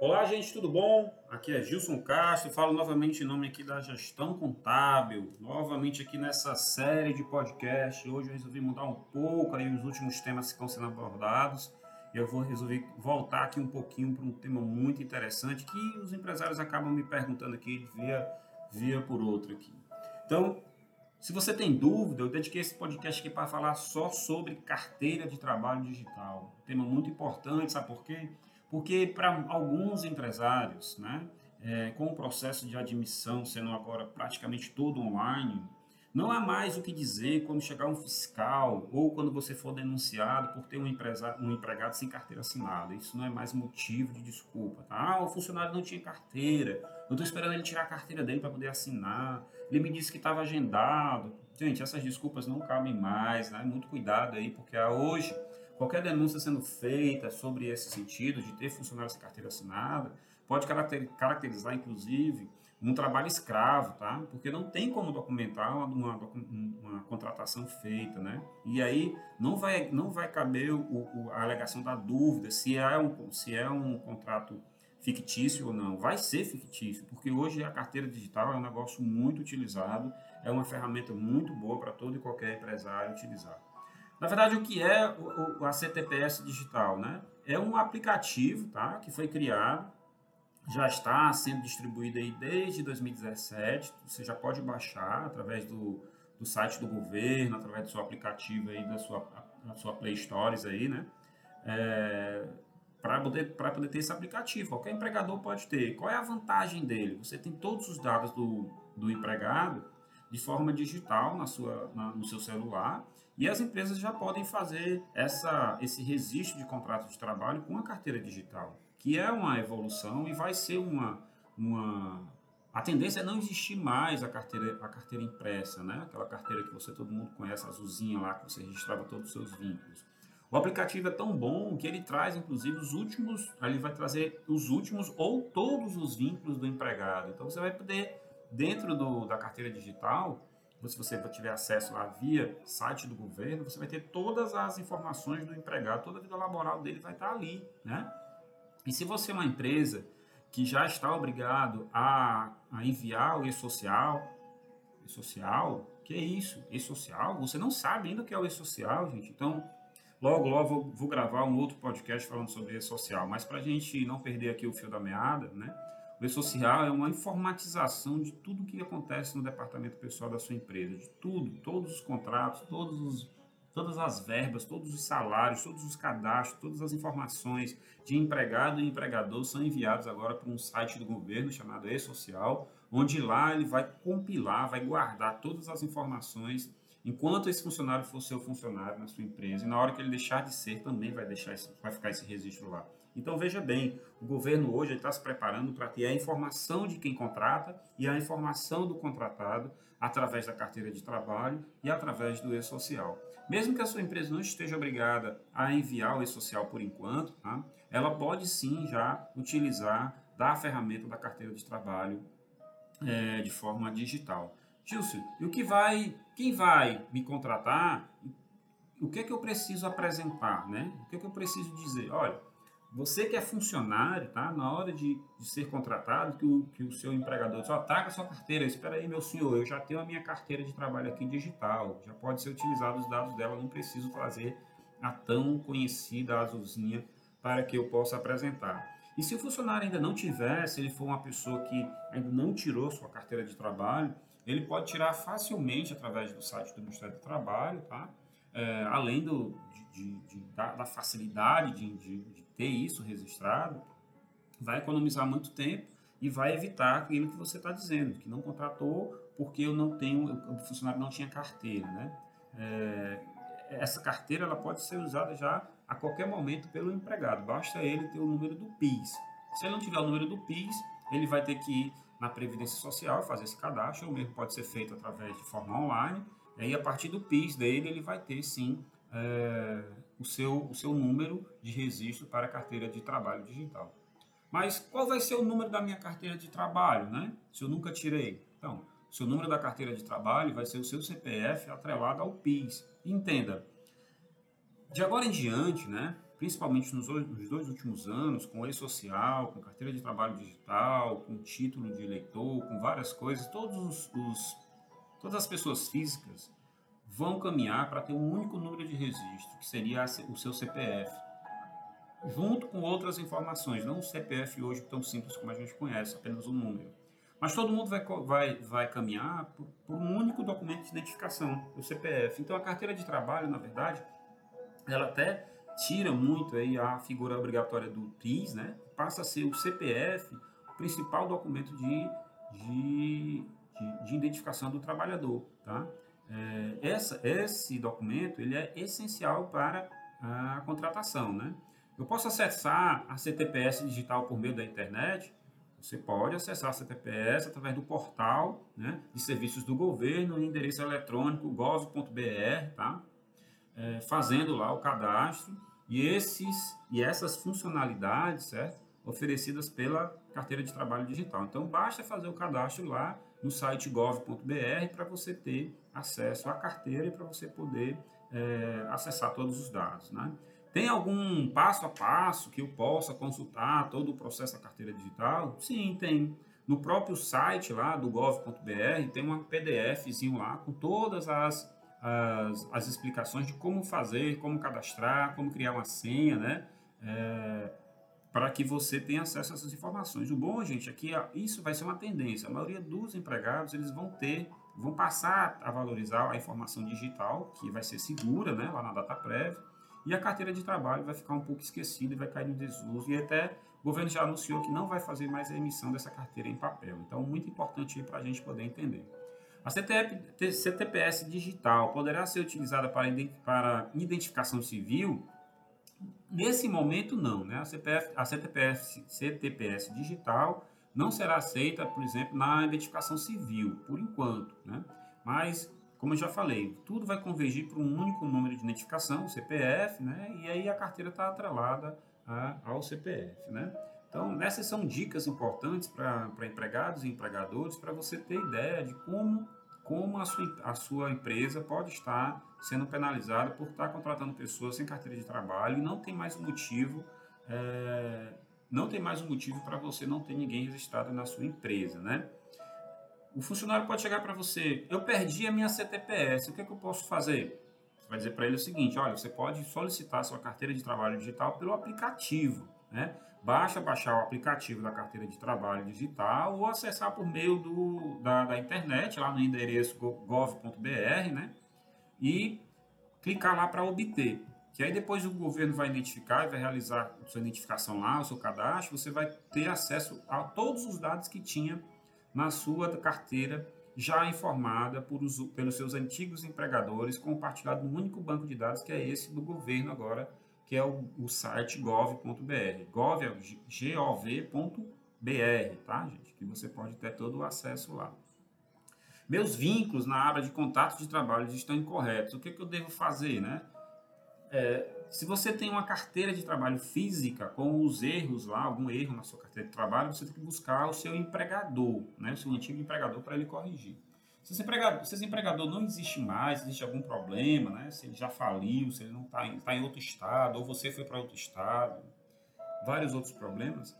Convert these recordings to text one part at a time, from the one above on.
Olá, gente, tudo bom? Aqui é Gilson Castro, falo novamente em nome aqui da Gestão Contábil, novamente aqui nessa série de podcast. Hoje eu resolvi mudar um pouco aí os últimos temas que estão sendo abordados. Eu vou resolver voltar aqui um pouquinho para um tema muito interessante que os empresários acabam me perguntando aqui via, via por outro aqui. Então, se você tem dúvida, eu dediquei esse podcast aqui para falar só sobre carteira de trabalho digital. Tema muito importante, sabe por quê? Porque para alguns empresários, né, é, com o processo de admissão sendo agora praticamente todo online, não há mais o que dizer quando chegar um fiscal ou quando você for denunciado por ter um, um empregado sem carteira assinada. Isso não é mais motivo de desculpa. Tá? Ah, o funcionário não tinha carteira. Eu estou esperando ele tirar a carteira dele para poder assinar. Ele me disse que estava agendado. Gente, essas desculpas não cabem mais. Né? Muito cuidado aí, porque hoje qualquer denúncia sendo feita sobre esse sentido de ter funcionário sem carteira assinada pode caracterizar, inclusive, um trabalho escravo, tá? Porque não tem como documentar uma, uma, uma, contratação feita, né? E aí não vai, não vai caber o, o, a alegação da dúvida se é, um, se é um contrato fictício ou não. Vai ser fictício, porque hoje a carteira digital é um negócio muito utilizado, é uma ferramenta muito boa para todo e qualquer empresário utilizar. Na verdade, o que é o, a CTPS digital, né? É um aplicativo, tá? Que foi criado já está sendo distribuído aí desde 2017. Você já pode baixar através do, do site do governo, através do seu aplicativo aí, da sua, da sua Play Stores aí, né? É, para poder, poder ter esse aplicativo. Qualquer empregador pode ter. Qual é a vantagem dele? Você tem todos os dados do, do empregado de forma digital na sua, na, no seu celular e as empresas já podem fazer essa, esse registro de contrato de trabalho com a carteira digital que é uma evolução e vai ser uma, uma a tendência é não existir mais a carteira, a carteira impressa, né? Aquela carteira que você todo mundo conhece, azulzinha lá, que você registrava todos os seus vínculos. O aplicativo é tão bom que ele traz, inclusive, os últimos, ele vai trazer os últimos ou todos os vínculos do empregado. Então, você vai poder, dentro do, da carteira digital, se você tiver acesso lá via site do governo, você vai ter todas as informações do empregado, toda a vida laboral dele vai estar ali, né? E se você é uma empresa que já está obrigado a, a enviar o e-social, e-social, que é isso? E-social? Você não sabe ainda o que é o e-social, gente. Então, logo, logo vou, vou gravar um outro podcast falando sobre e-social. Mas para a gente não perder aqui o fio da meada, né? O e-social é uma informatização de tudo o que acontece no departamento pessoal da sua empresa, de tudo, todos os contratos, todos os todas as verbas, todos os salários, todos os cadastros, todas as informações de empregado e empregador são enviados agora para um site do governo chamado E-Social, onde lá ele vai compilar, vai guardar todas as informações enquanto esse funcionário for seu funcionário na sua empresa. E na hora que ele deixar de ser, também vai, deixar vai ficar esse registro lá. Então veja bem, o governo hoje está se preparando para ter a informação de quem contrata e a informação do contratado através da carteira de trabalho e através do e-social. Mesmo que a sua empresa não esteja obrigada a enviar o e-social por enquanto, tá? ela pode sim já utilizar da ferramenta da carteira de trabalho é, de forma digital. Gilson, e o que vai, quem vai me contratar? O que é que eu preciso apresentar, né? O que é que eu preciso dizer? Olha, você que é funcionário, tá? Na hora de, de ser contratado, que o, que o seu empregador só traga a sua carteira. Espera aí, meu senhor, eu já tenho a minha carteira de trabalho aqui digital. Já pode ser utilizado os dados dela, não preciso trazer a tão conhecida azulzinha para que eu possa apresentar. E se o funcionário ainda não tiver, se ele for uma pessoa que ainda não tirou sua carteira de trabalho, ele pode tirar facilmente através do site do Ministério do Trabalho, tá? É, além do, de, de, da, da, facilidade de, de, ter isso registrado, vai economizar muito tempo e vai evitar aquilo que você está dizendo, que não contratou porque eu não tenho, o funcionário não tinha carteira, né? É, essa carteira ela pode ser usada já a qualquer momento pelo empregado, basta ele ter o número do PIS. Se ele não tiver o número do PIS, ele vai ter que ir na Previdência Social fazer esse cadastro, ou mesmo pode ser feito através de forma online, e a partir do PIS dele ele vai ter sim é, o, seu, o seu número de registro para a carteira de trabalho digital. Mas qual vai ser o número da minha carteira de trabalho, né? Se eu nunca tirei. Então, o seu número da carteira de trabalho vai ser o seu CPF atrelado ao PIS. Entenda, de agora em diante, né? principalmente nos dois últimos anos, com e-social, com carteira de trabalho digital, com título de eleitor, com várias coisas, todos os, os todas as pessoas físicas vão caminhar para ter um único número de registro, que seria o seu CPF, junto com outras informações, não o CPF hoje tão simples como a gente conhece, apenas um número. Mas todo mundo vai, vai, vai caminhar por, por um único documento de identificação, o CPF. Então a carteira de trabalho, na verdade, ela até tira muito aí a figura obrigatória do TRIS, né? Passa a ser o CPF, o principal documento de, de, de, de identificação do trabalhador, tá? É, essa, esse documento ele é essencial para a contratação, né? Eu posso acessar a CTPS digital por meio da internet? Você pode acessar a CTPS através do portal né, de serviços do governo, no endereço eletrônico gov.br, tá? É, fazendo lá o cadastro e esses e essas funcionalidades, certo? Oferecidas pela carteira de trabalho digital. Então basta fazer o cadastro lá no site gov.br para você ter acesso à carteira e para você poder é, acessar todos os dados, né? Tem algum passo a passo que eu possa consultar todo o processo da carteira digital? Sim, tem. No próprio site lá do gov.br tem um PDFzinho lá com todas as, as, as, explicações de como fazer, como cadastrar, como criar uma senha, né? É, para que você tenha acesso a essas informações. O bom, gente, é que isso vai ser uma tendência. A maioria dos empregados eles vão ter, vão passar a valorizar a informação digital, que vai ser segura, né, lá na data prévia e a carteira de trabalho vai ficar um pouco esquecida e vai cair no desuso. E até o governo já anunciou que não vai fazer mais a emissão dessa carteira em papel. Então, muito importante para a gente poder entender. A CTP, CTPS digital poderá ser utilizada para identificação civil? Nesse momento, não. Né? A, CPF, a CTPS, digital não será aceita, por exemplo, na identificação civil, por enquanto. Né? Mas como eu já falei, tudo vai convergir para um único número de identificação, o CPF, né? E aí a carteira está atrelada a, ao CPF, né? Então, essas são dicas importantes para empregados e empregadores para você ter ideia de como, como a, sua, a sua empresa pode estar sendo penalizada por estar contratando pessoas sem carteira de trabalho e não tem mais um motivo, é, não tem mais um motivo para você não ter ninguém registrado na sua empresa, né? O funcionário pode chegar para você, eu perdi a minha CTPS, o que, é que eu posso fazer? Você vai dizer para ele o seguinte, olha, você pode solicitar sua carteira de trabalho digital pelo aplicativo, né? Basta baixar o aplicativo da carteira de trabalho digital ou acessar por meio do, da, da internet, lá no endereço gov.br, né? E clicar lá para obter. Que aí depois o governo vai identificar e vai realizar a sua identificação lá, o seu cadastro, você vai ter acesso a todos os dados que tinha na sua carteira já informada por os, pelos seus antigos empregadores, compartilhado num único banco de dados, que é esse do governo agora, que é o, o site gov.br. Gov é gov.br, tá, gente? Que você pode ter todo o acesso lá. Meus vínculos na aba de contatos de trabalho estão incorretos. O que, que eu devo fazer, né? É, se você tem uma carteira de trabalho física com os erros lá, algum erro na sua carteira de trabalho, você tem que buscar o seu empregador, né, o seu antigo empregador para ele corrigir. Se esse, empregador, se esse empregador não existe mais, existe algum problema, né, se ele já faliu, se ele não está tá em outro estado, ou você foi para outro estado, vários outros problemas,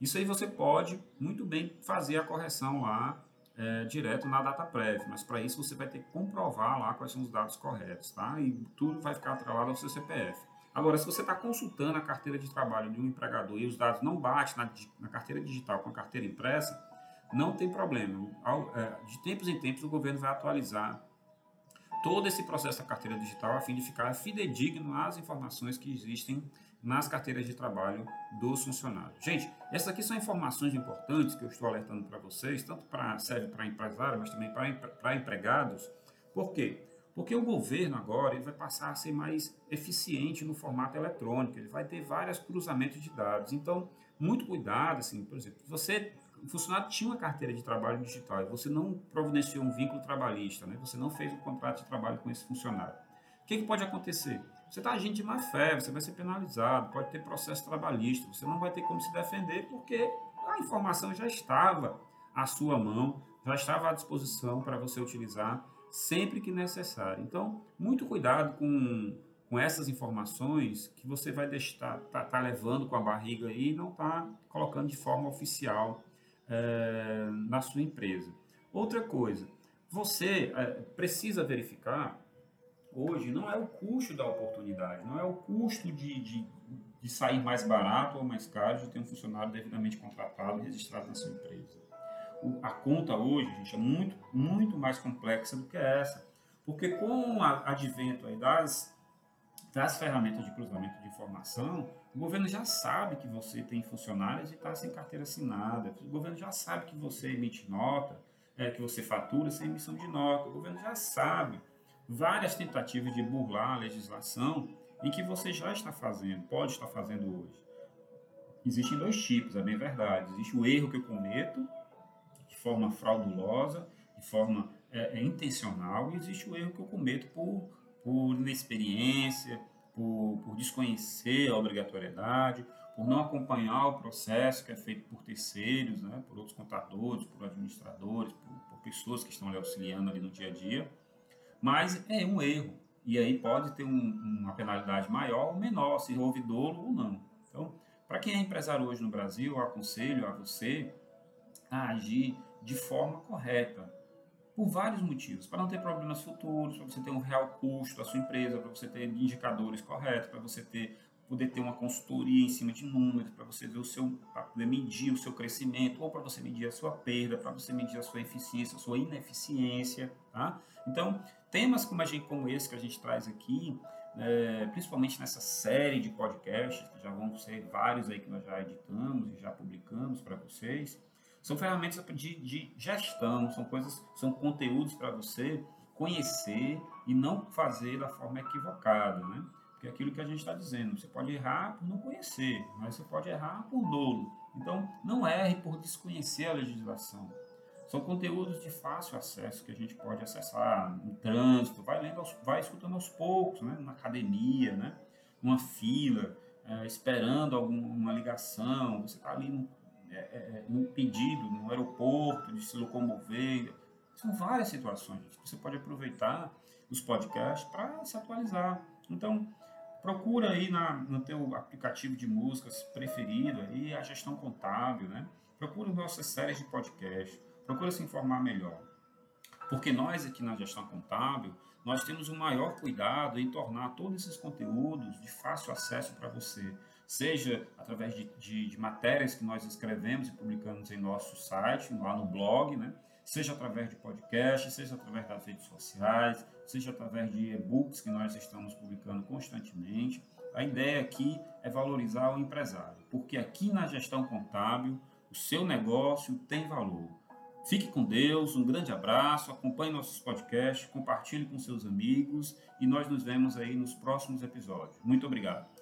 isso aí você pode muito bem fazer a correção lá é, direto na data prévia, mas para isso você vai ter que comprovar lá quais são os dados corretos, tá? E tudo vai ficar atrelado ao seu CPF. Agora, se você está consultando a carteira de trabalho de um empregador e os dados não batem na, na carteira digital com a carteira impressa, não tem problema. É, de tempos em tempos, o governo vai atualizar todo esse processo da carteira digital a fim de ficar fidedigno às informações que existem nas carteiras de trabalho dos funcionários. Gente, essas aqui são informações importantes que eu estou alertando para vocês, tanto para serve para empresários, mas também para empregados. Por quê? Porque o governo agora ele vai passar a ser mais eficiente no formato eletrônico, ele vai ter vários cruzamentos de dados. Então, muito cuidado, assim, por exemplo, você, o funcionário tinha uma carteira de trabalho digital e você não providenciou um vínculo trabalhista, né? você não fez um contrato de trabalho com esse funcionário. O que, que pode acontecer? Você está agindo de má fé, você vai ser penalizado, pode ter processo trabalhista, você não vai ter como se defender porque a informação já estava à sua mão, já estava à disposição para você utilizar sempre que necessário. Então, muito cuidado com, com essas informações que você vai estar tá, tá levando com a barriga e não está colocando de forma oficial é, na sua empresa. Outra coisa, você é, precisa verificar hoje não é o custo da oportunidade, não é o custo de, de, de sair mais barato ou mais caro de ter um funcionário devidamente contratado e registrado na sua empresa. O, a conta hoje, gente, é muito, muito mais complexa do que essa. Porque com o advento das, das ferramentas de cruzamento de informação, o governo já sabe que você tem funcionários e está sem carteira assinada. O governo já sabe que você emite nota, é, que você fatura sem emissão de nota. O governo já sabe várias tentativas de burlar a legislação em que você já está fazendo, pode estar fazendo hoje. Existem dois tipos, é bem verdade. Existe o erro que eu cometo de forma fraudulosa, de forma é, é intencional, e existe o erro que eu cometo por, por inexperiência, por, por desconhecer a obrigatoriedade, por não acompanhar o processo que é feito por terceiros, né, por outros contadores, por administradores, por, por pessoas que estão lhe auxiliando ali no dia a dia. Mas é um erro. E aí pode ter um, uma penalidade maior ou menor, se houve dolo ou não. Então, para quem é empresário hoje no Brasil, eu aconselho a você a agir de forma correta, por vários motivos. Para não ter problemas futuros, para você ter um real custo da sua empresa, para você ter indicadores corretos, para você ter poder ter uma consultoria em cima de números, para você ver o seu, poder medir o seu crescimento, ou para você medir a sua perda, para você medir a sua eficiência, a sua ineficiência, tá? Então, temas como, a gente, como esse que a gente traz aqui, é, principalmente nessa série de podcasts, que já vão ser vários aí que nós já editamos e já publicamos para vocês, são ferramentas de, de gestão, são coisas, são conteúdos para você conhecer e não fazer da forma equivocada, né? Porque é aquilo que a gente está dizendo, você pode errar por não conhecer, mas você pode errar por dolo. Então, não erre por desconhecer a legislação. São conteúdos de fácil acesso que a gente pode acessar no trânsito, vai lendo, vai escutando aos poucos, né? na academia, né? numa fila, é, esperando alguma ligação, você está ali no, é, é, é, pedido, no aeroporto, de se locomover. São várias situações que você pode aproveitar os podcasts para se atualizar. Então, procura aí na, no teu aplicativo de músicas preferido aí a gestão contábil, né? Procura nossas séries de podcast, procura se informar melhor. Porque nós aqui na gestão contábil, nós temos o maior cuidado em tornar todos esses conteúdos de fácil acesso para você, seja através de, de, de, matérias que nós escrevemos e publicamos em nosso site, lá no blog, né? seja através de podcast, seja através das redes sociais, seja através de e-books que nós estamos publicando constantemente. A ideia aqui é valorizar o empresário, porque aqui na gestão contábil o seu negócio tem valor. Fique com Deus, um grande abraço, acompanhe nossos podcasts, compartilhe com seus amigos e nós nos vemos aí nos próximos episódios. Muito obrigado.